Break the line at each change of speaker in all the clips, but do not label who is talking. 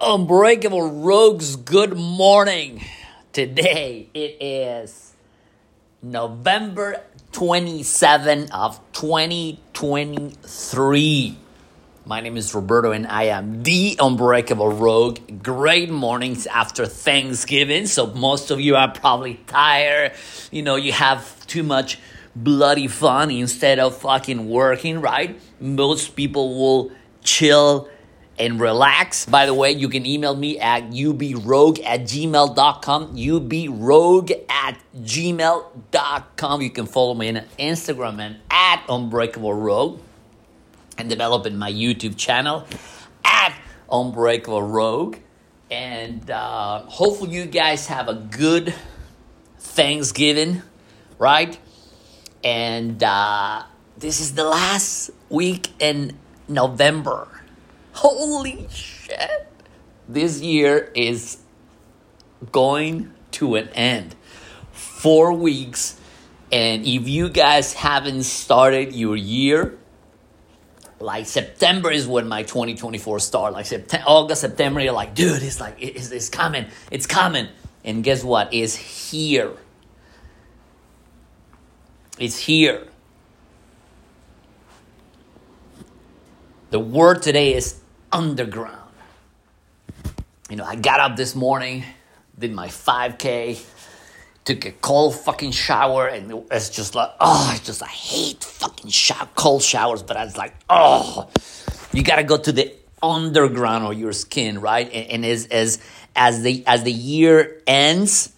Unbreakable Rogues, good morning. Today it is November 27 of 2023. My name is Roberto and I am the Unbreakable Rogue. Great mornings after Thanksgiving. So most of you are probably tired. You know, you have too much bloody fun instead of fucking working, right? Most people will chill and relax. By the way, you can email me at ubrogue at gmail.com. ubrogue at gmail.com. You can follow me on Instagram and at Unbreakable Rogue and developing my YouTube channel at Unbreakable Rogue. And uh, hopefully, you guys have a good Thanksgiving, right? And uh, this is the last week in November. Holy shit! This year is going to an end. Four weeks. And if you guys haven't started your year, like September is when my 2024 start. Like September, August, September, you're like, dude, it's like it's, it's coming, it's coming. And guess what? It's here. It's here. The word today is underground. You know, I got up this morning, did my 5K, took a cold fucking shower, and it's just like, oh, it's just, I hate fucking shower, cold showers, but I was like, oh, you gotta go to the underground of your skin, right? And, and as, as, as the, as the year ends,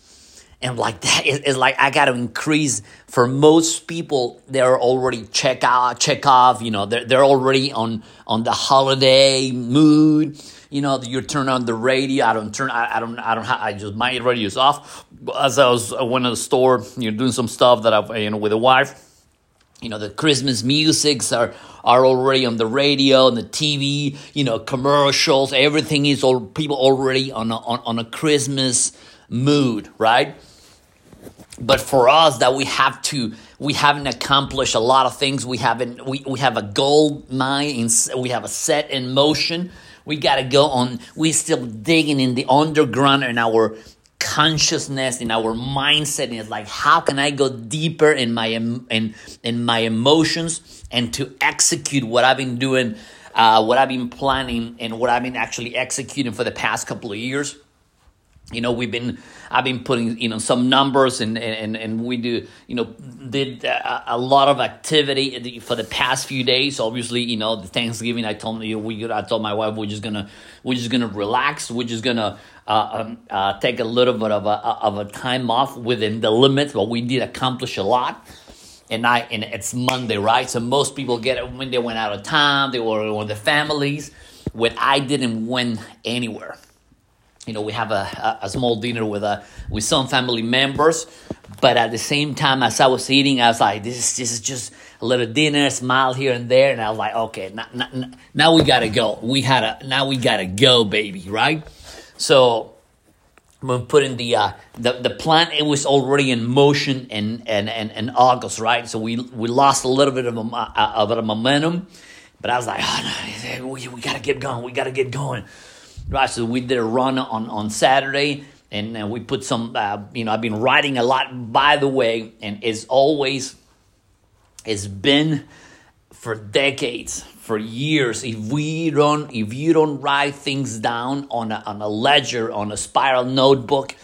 and like that is like I got to increase for most people they're already check out check off you know they're, they're already on on the holiday mood. You know you turn on the radio I don't turn I, I don't I don't I just my radio is off. As I was I went to the store you know doing some stuff that I've you know with the wife. You know the Christmas musics are are already on the radio and the TV you know commercials. Everything is all people already on a, on, on a Christmas mood right but for us that we have to we haven't accomplished a lot of things. We haven't we, we have a goal mind we have a set in motion. We got to go on we're still digging in the underground in our consciousness in our mindset it's like how can i go deeper in my in in my emotions and to execute what i've been doing uh, what i've been planning and what i've been actually executing for the past couple of years you know we've been i've been putting you know some numbers and and and we do you know did a, a, lot of activity for the past few days obviously you know the thanksgiving i told you we i told my wife we're just gonna we're just gonna relax we're just gonna uh, um, uh, take a little bit of a of a time off within the limits but we did accomplish a lot and I and it's Monday, right? So most people get it when they went out of town, they were with their families. When I didn't win anywhere, you know we have a, a, small dinner with a uh, with some family members but at the same time as i was eating i was like this is this is just a little dinner smile here and there and i was like okay now, now, now we gotta go we had a now we gotta go baby right so when putting the uh, the the plan, it was already in motion in in, in, in August, right? So we we lost a little bit of a, of a momentum, but I was like, oh, no, we, we gotta get going, we gotta get going. Right, so we did a run on, on Saturday and, and we put some, uh, you know, I've been writing a lot, by the way, and as always, it's been for decades, for years. If we don't, if you don't write things down on a, on a ledger, on a spiral notebook,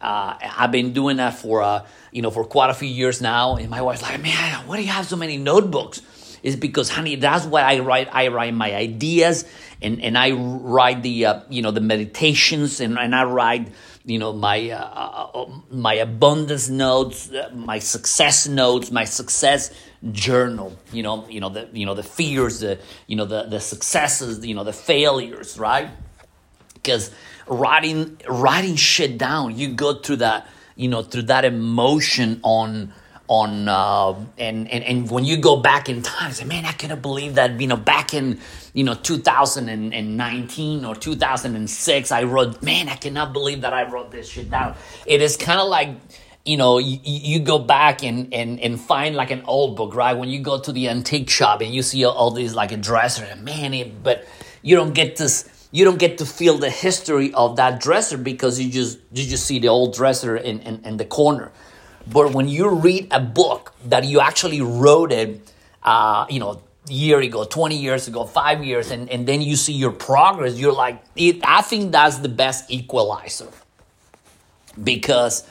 uh, I've been doing that for, uh, you know, for quite a few years now. And my wife's like, man, why do you have so many notebooks? is because honey that's what i write i write my ideas and, and i write the uh, you know the meditations and, and i write you know my uh, uh, uh my abundance notes uh, my success notes my success journal you know you know the you know the fears the you know the the successes you know the failures right? Because writing writing shit down you go through that you know through that emotion on on uh, and, and and when you go back in time, say, man, I cannot believe that you know back in you know 2019 or 2006, I wrote, man, I cannot believe that I wrote this shit down. It is kind of like you know you, you go back and, and and find like an old book, right? When you go to the antique shop and you see all, all these like a dresser, man, it, but you don't get this you don't get to feel the history of that dresser because you just you just see the old dresser in, in, in the corner. But when you read a book that you actually wrote it, uh, you know, year ago, 20 years ago, five years, and, and then you see your progress, you're like, it, I think that's the best equalizer. Because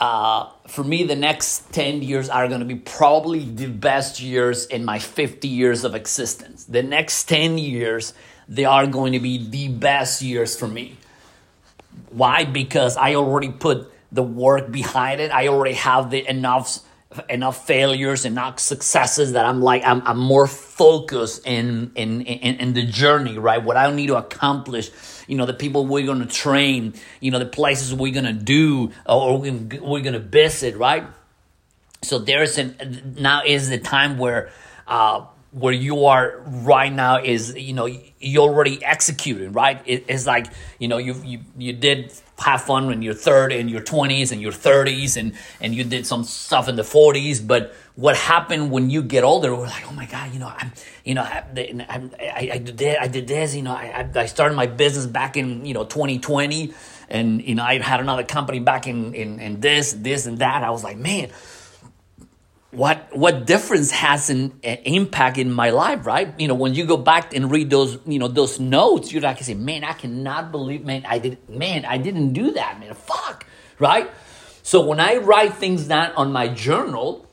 uh, for me, the next 10 years are going to be probably the best years in my 50 years of existence. The next 10 years they are going to be the best years for me. Why? Because I already put the work behind it. I already have the enough enough failures, enough successes that I'm like I'm, I'm more focused in, in in in the journey, right? What I need to accomplish, you know, the people we're gonna train, you know, the places we're gonna do or we're gonna visit, right? So there's an now is the time where uh, where you are right now is you know you already executed right? It, it's like you know you you you did have fun when you're third in your 20s and your 30s and and you did some stuff in the 40s but what happened when you get older we're like oh my god you know i'm you know i, I, I did i did this you know I, I started my business back in you know 2020 and you know i had another company back in in, in this this and that. I was like man what what difference has an, an, impact in my life right? You know when you go back and read those you know those notes you're like say man i cannot believe man i did man i didn't do that man. Fuck right? So when i write things down on my journal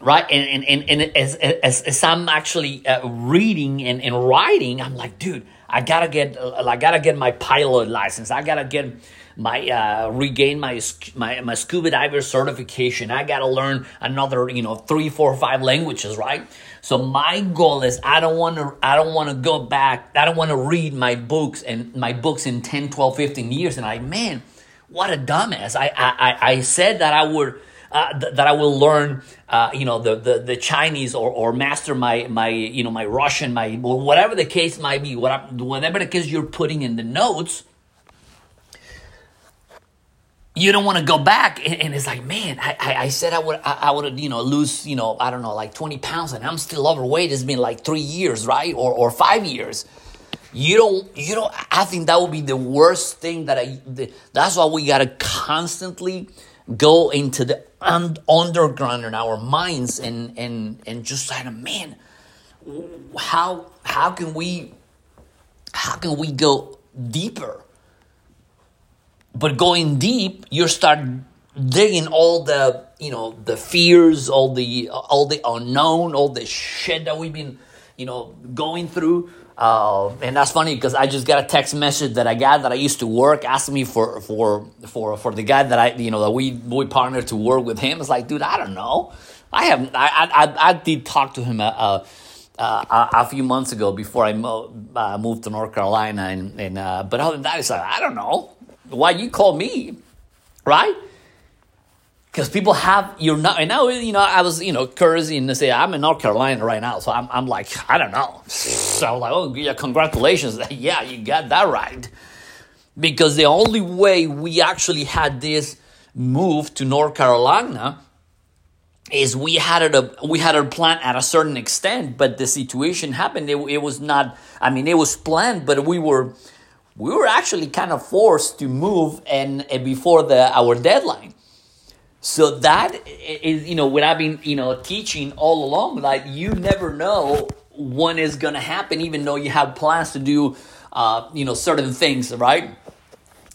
right and and, and, and as, as, as i'm actually uh, reading and, and writing i'm like dude i gotta get i gotta get my pilot license. I gotta get my uh, regain my, my my scuba diver certification. I got to learn another you know three, four, five languages, right? So my goal is I don't want to I don't want to go back. I don't want to read my books and my books in 10, 12, 15 years and I man, what a dumbass. I I I said that I would uh, th- that I will learn, uh, you know, the, the, the Chinese or, or master my, my, you know, my Russian, my, whatever the case might be, whatever the case you're putting in the notes, you don't want to go back and, and, it's like man I, I, I said i would i, I would you know lose you know i don't know like 20 pounds and i'm still overweight it's been like three years right? Or, or five years. You don't you don't i think that would be the worst thing that i the, that's why we got to constantly go into the un, underground in our minds and and and just kind of man how how can we how can we go deeper but going deep, you start digging all the you know the fears, all the all the unknown, all the shit that we've been you know going through. Uh, and that's funny because I just got a text message that I got that I used to work asking me for for for for the guy that I you know that we we partnered to work with him. It's like, dude, I don't know. I have I I I did talk to him uh, uh, uh, a, few months ago before I mo- uh, moved to North Carolina, and, and uh, but other than that, it's like I don't know why you call me, right? Because people have you're not and now you know I was you know crazy and say I'm in North Carolina right now, so I'm I'm like I don't know. So I was like, oh yeah, congratulations, yeah, you got that right. Because the only way we actually had this move to North Carolina is we had it a we had a plan at a certain extent, but the situation happened. It, it was not. I mean, it was planned, but we were we were actually kind of forced to move and, and before the our deadline. So that is, you know, what I've been, you know, teaching all along, like you never know when is going to happen, even though you have plans to do, uh, you know, certain things, right?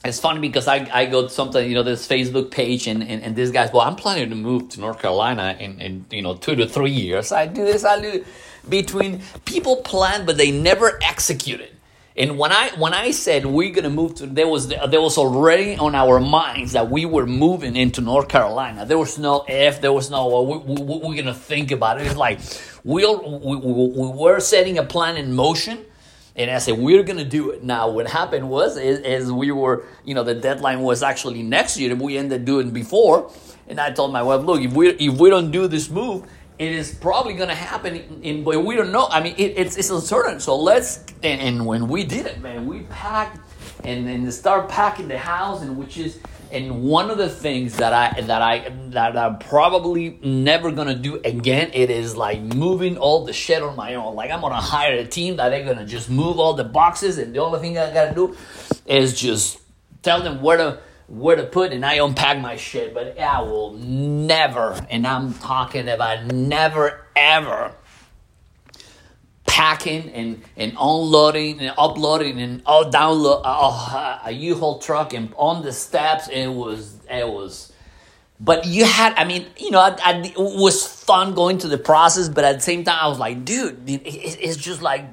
It's funny because I, I go to something, you know, this Facebook page and, and, and this guy's, well, I'm planning to move to North Carolina in, in, you know, two to three years. I do this, I do between people plan, but they never execute it. And when I when I said we're gonna move to, there was there was already on our minds that we were moving into North Carolina. There was no if, there was no well, we, we, we're gonna think about it. It's like we'll, we we were setting a plan in motion. And I said, we're to do it. Now, what happened was, is, is, we were, you know, the deadline was actually next year, we ended doing before. And I told my wife, look, if we, if we don't do this move, it is probably going to happen in, but we don't know i mean it, it's, it's uncertain so let's and, and, when we did it man we packed and then start packing the house and which is and one of the things that I that I that I'm probably never gonna do again, it is like moving all the shit on my own. Like I'm gonna hire a team that they're gonna just move all the boxes, and the only thing I gotta do is just tell them where to where to put, and I unpack my shit. But I will never, and I'm talking about never ever packing and, and unloading and uploading and all download a U-Haul truck and on the steps. It was it was, but you had I mean you know I, I, it was fun going through the process, but at the same time I was like, dude, it, it's just like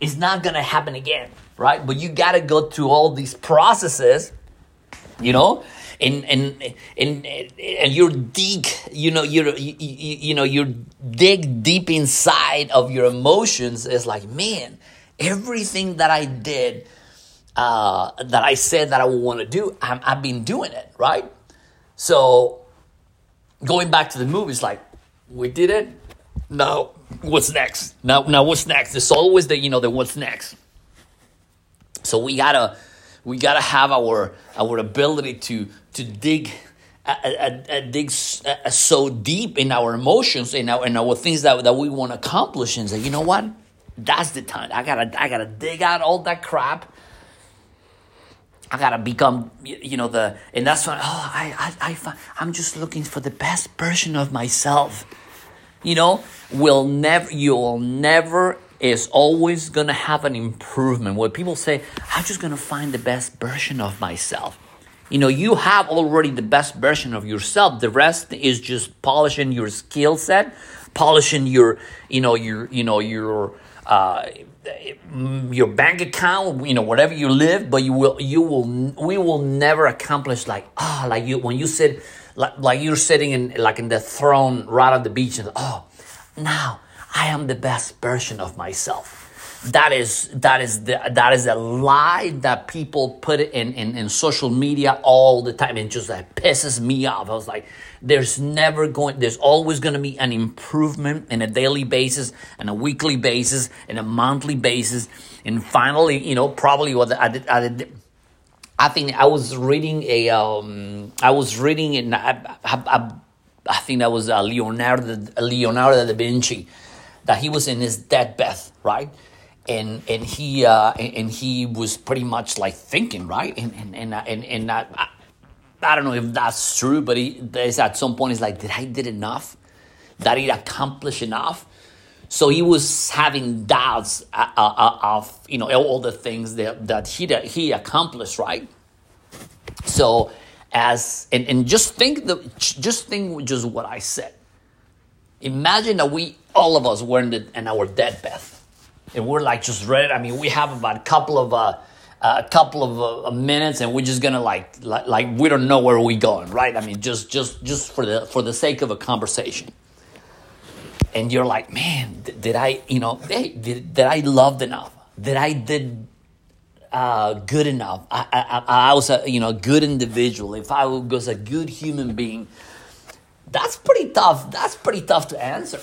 it's not gonna happen again, right? But you gotta go through all these processes, you know? And and and and you're dig you know you're you, you know you dig deep inside of your emotions. Is like man everything that i did uh, that i said that i would want to do i i've been doing it right? So going back to the movies like we did it now what's next? Now now what's next? It's always the you know the what's next. So we gotta we gotta have our our ability to to dig uh, uh, uh, dig so deep in our emotions and our, in our things that, that we want to accomplish and say, you know what? That's the time. I gotta I gotta dig out all that crap. I gotta become, you know, the and that's when oh I I, I I'm just looking for the best version of myself. You know, will never you'll never is always gonna have an improvement. Where people say, I'm just gonna find the best version of myself you know you have already the best version of yourself the rest is just polishing your skill set polishing your you know your you know your uh, your bank account you know whatever you live but you will you will we will never accomplish like ah oh, like you when you sit like, like you're sitting in like in the throne right on the beach and oh now i am the best version of myself. That is that is the, that is a lie that people put in, in in social media all the time. And just that pisses me off. I was like there's never going there's always going to be an improvement in a daily basis and a weekly basis and a monthly basis. And finally you know probably what i did i did I think I was reading a, um, I was reading it. I, I, I, think that was uh, Leonardo, Leonardo da Vinci, that he was in his deathbed, right? and and he uh, and he was pretty much like thinking right? And and and and, and I, I don't know if that's true but he at some point he's like did I did enough? That he accomplished enough? So he was having doubts uh, uh, uh, of you know all the things that that he that he accomplished right? So as and, and just think the just think just what I said imagine that we all of us were in, the, in our deathbed and we're like just ready. I mean, we have about a couple of uh, a couple of uh, minutes, and we're just gonna like, like like we don't know where we're going, right? I mean, just just just for the for the sake of a conversation. And you're like, man, did, I, you know, hey, did, did I loved enough? Did I did uh, good enough? I, I, I was a you know good individual. If I was a good human being, that's pretty tough. That's pretty tough to answer.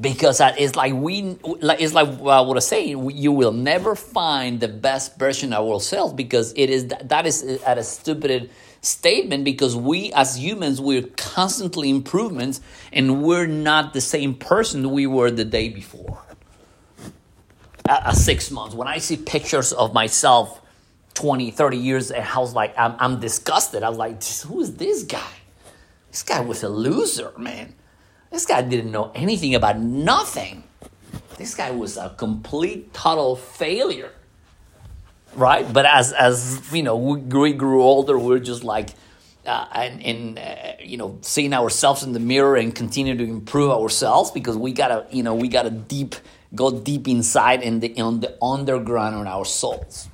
Because it's like we it's like what I was saying you will never find the best version of ourselves because it is that is at a stupid statement because we as humans we're constantly improvements and we're not the same person we were the day before. At, six months. When i see pictures of myself 20 30 years and i was like i'm, I'm disgusted. I was like who is this guy this guy was a loser man this guy didn't know anything about nothing. This guy was a complete, total failure. Right? But as, as you know, we grew older, we are just like, uh, and, and uh, you know, seeing ourselves in the mirror and continue to improve ourselves because we gotta, you know, we gotta deep, go deep inside in the, the underground on our souls.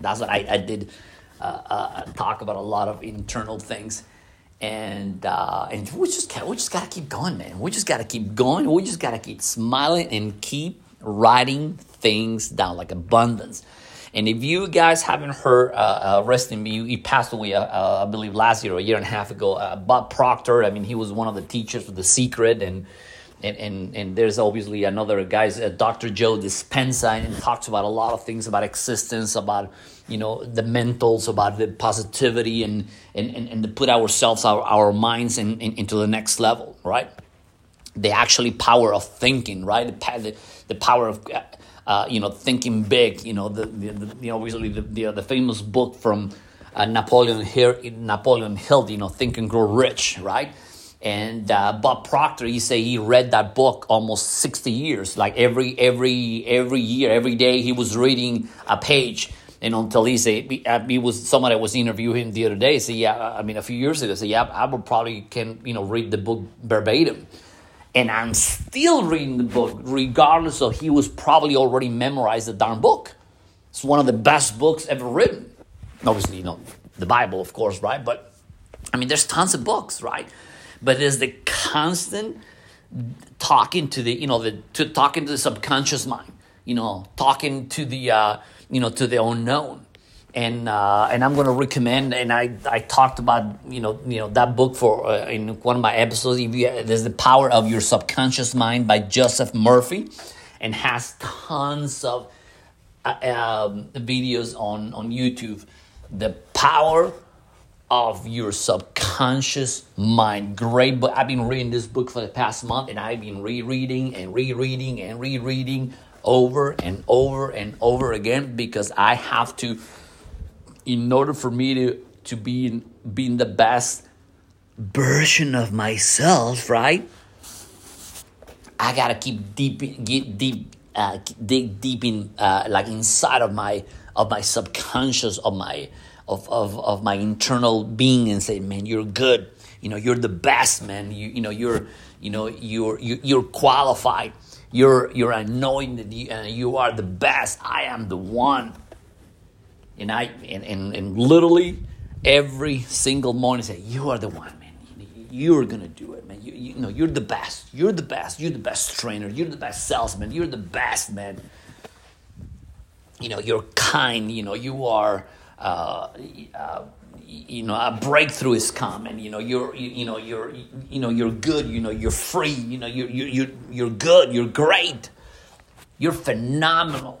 That's what I, I did uh, uh talk about a lot of internal things and uh, and we just got, we just got to keep going, man. We just got to keep going. We just got to keep smiling and keep writing things down like abundance. And if you guys haven't heard, uh, uh, rest in peace, he passed away, uh, uh, I believe, last year or a year and a half ago. Uh, Bob Proctor, I mean, he was one of the teachers of The Secret, and and, and, and there's obviously another guys, uh, Dr. Joe Dispenza, and talks about a lot of things about existence, about you know the mentals, about the positivity, and and, and, and to put ourselves, our, our minds in, in, into the next level, right? The actually power of thinking, right? The, the, the power of uh, uh, you know thinking big, you know the, the, the you know obviously the, the, the famous book from uh, Napoleon Hill, Napoleon Hill, you know Think and Grow Rich, right? And uh, Bob Proctor, he say he read that book almost sixty years. Like every every every year, every day, he was reading a page. And until he said, he was someone that was interviewing him the other day. Said, yeah, I mean, a few years ago, said, yeah, I would probably can you know read the book verbatim. And I'm still reading the book, regardless of he was probably already memorized the darn book. It's one of the best books ever written. Obviously, you know, the Bible, of course, right? But I mean, there's tons of books, right? But there's the constant talking to the you know the to talking to the subconscious mind you know talking to the uh, you know to the unknown. And uh, and I'm going to recommend and I, I talked about you know you know that book for uh, in one of my episodes If you, there's the power of your subconscious mind by Joseph Murphy and has tons of uh, um, videos on on YouTube. The power of your subconscious mind. Great book. I've been reading this book for the past month and I've been rereading and rereading and rereading over and over and over again because I have to, in order for me to, to be in, being the best version of myself, right? I gotta keep deep, get deep, uh, dig deep in, uh, like inside of my, of my subconscious, of my, of, of, of my internal being and say, man, you're good. You know, you're the best, man. You, you know, you're, you know, you're, you're qualified. You're, you're anointed. You, uh, you are the best. I am the one. And I, and, and, and literally every single morning say, you are the one, man. You're going to do it, man. You, you know, you're the best. You're the best. You're the best trainer. You're the best salesman. You're the best, man. You know, you're kind. You know, you are, uh, uh, you know a breakthrough is coming. You know you're you, you, know you're you know you're good. You know you're free. You know you're you're you're good. You're great. You're phenomenal.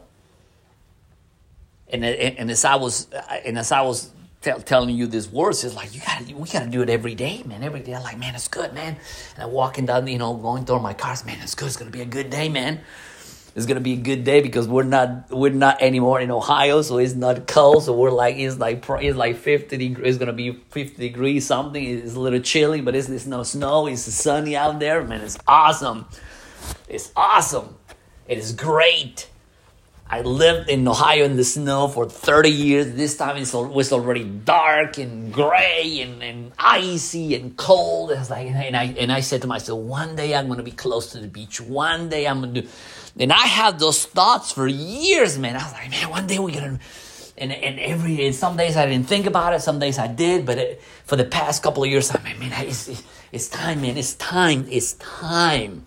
And and as I was and as I was tell, telling you these words it's like you got we got to do it every day man. Every day I'm like man it's good man. And I'm walking down you know going through my cars man it's good. It's gonna be a good day man it's gonna be a good day because we're not we're not anymore in Ohio, so it's not cold. So we're like it's like it's like fifty degrees. It's gonna be fifty degrees something. It's a little chilly, but it's, it's no snow. It's sunny out there, man. It's awesome. It's awesome. It is great. I lived in Ohio in the snow for 30 years. This time it was already dark and gray and, and icy and cold. And, like, and, I, and I said to myself, one day I'm going to be close to the beach. One day I'm going to do. And I had those thoughts for years, man. I was like, man, one day we're gonna. And and every and some days I didn't think about it. Some days I did. But it, for the past couple of years, I'm man, it's, it's time, man. It's time. It's time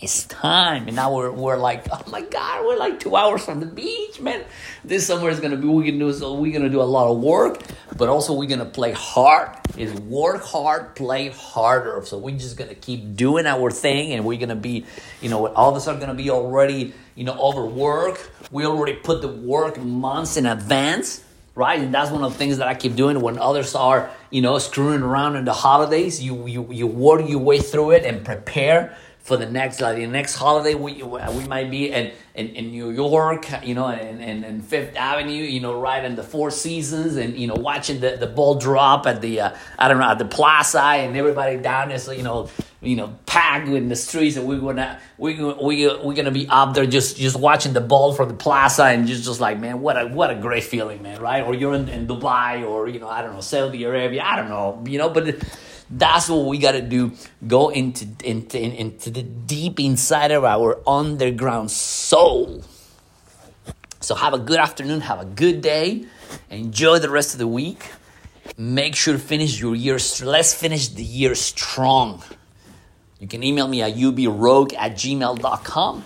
it's time. And now we're, we're like, oh my God, we're like two hours from the beach, man. This summer is gonna be we can do so we're gonna do a lot of work, but also we're gonna play hard. Is work hard, play harder. So we're just gonna keep doing our thing and we're gonna be, you know, all of us are gonna be already, you know, overwork. We already put the work months in advance right? And that's one of the things that I keep doing when others are, you know, screwing around in the holidays. You you you work your way through it and prepare for the next like the next holiday we we might be in, in, in New York, you know, and, and, and Fifth Avenue, you know, right in the Four Seasons, and you know, watching the, the ball drop at the uh, I don't know at the plaza, and everybody down there, so you know, you know, packed in the streets, and we're gonna we we we're gonna be up there just just watching the ball from the plaza, and just just like man, what a what a great feeling, man, right? Or you're in, in Dubai, or you know, I don't know, Saudi Arabia, I don't know, you know, but. That's what we got to do. Go into, into, into the deep inside of our underground soul. So have a good afternoon. Have a good day. Enjoy the rest of the week. Make sure to finish your year. Let's finish the year strong. You can email me at ubrogue at gmail.com.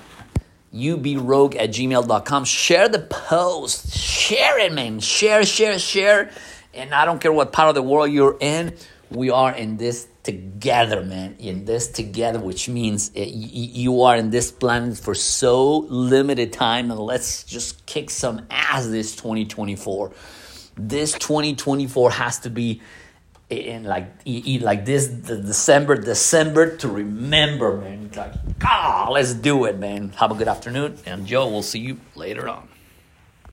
ubrogue at gmail.com. Share the post. Share it, man. Share, share, share. And I don't care what part of the world you're in we are in this together, man. In this together, which means it, you are in this planet for so limited time, and let's just kick some ass this 2024. This 2024 has to be in like like this December December to remember, man. Like, ah, let's do it, man. Have a good afternoon, and Joe, we'll see you later on.